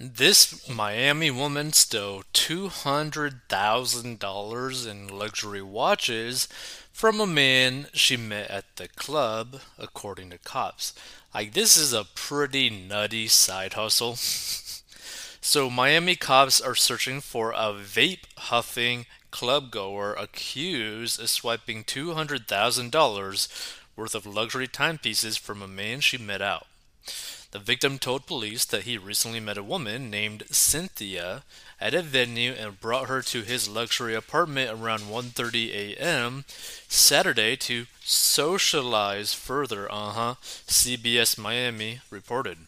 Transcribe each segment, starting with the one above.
This Miami woman stole $200,000 in luxury watches from a man she met at the club, according to cops. Like, this is a pretty nutty side hustle. so, Miami cops are searching for a vape huffing club goer accused of swiping $200,000 worth of luxury timepieces from a man she met out. The victim told police that he recently met a woman named Cynthia at a venue and brought her to his luxury apartment around 1:30 a.m. Saturday to socialize further. Uh-huh. CBS Miami reported.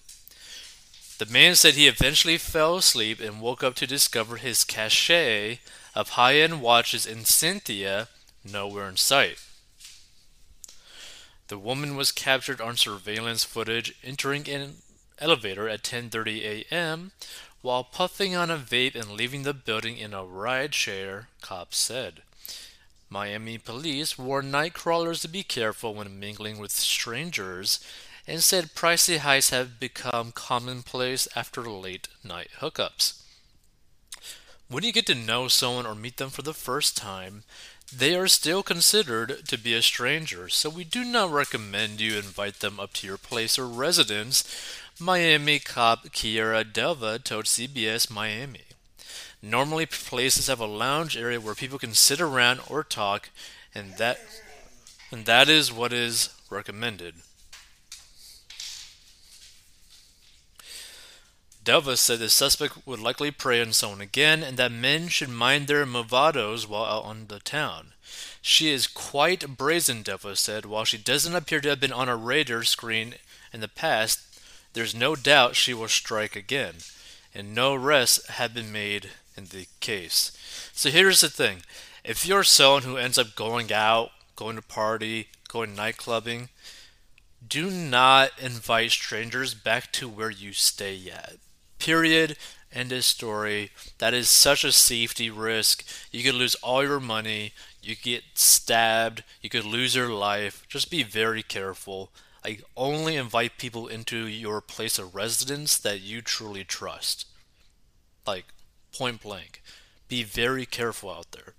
The man said he eventually fell asleep and woke up to discover his cachet of high-end watches and Cynthia nowhere in sight. The woman was captured on surveillance footage entering an elevator at 10:30 a.m. while puffing on a vape and leaving the building in a ride share, cops said. Miami police warned night crawlers to be careful when mingling with strangers and said pricey heists have become commonplace after late night hookups. When you get to know someone or meet them for the first time, they are still considered to be a stranger, so we do not recommend you invite them up to your place or residence, Miami cop Kiera Delva told CBS Miami. Normally, places have a lounge area where people can sit around or talk, and that and that is what is recommended. Delva said the suspect would likely prey on someone again and that men should mind their movados while out on the town. She is quite brazen, Delva said. While she doesn't appear to have been on a radar screen in the past, there's no doubt she will strike again, and no arrests have been made in the case. So here's the thing if you're someone who ends up going out, going to party, going night clubbing, do not invite strangers back to where you stay yet. Period. End of story. That is such a safety risk. You could lose all your money. You get stabbed. You could lose your life. Just be very careful. I only invite people into your place of residence that you truly trust. Like, point blank. Be very careful out there.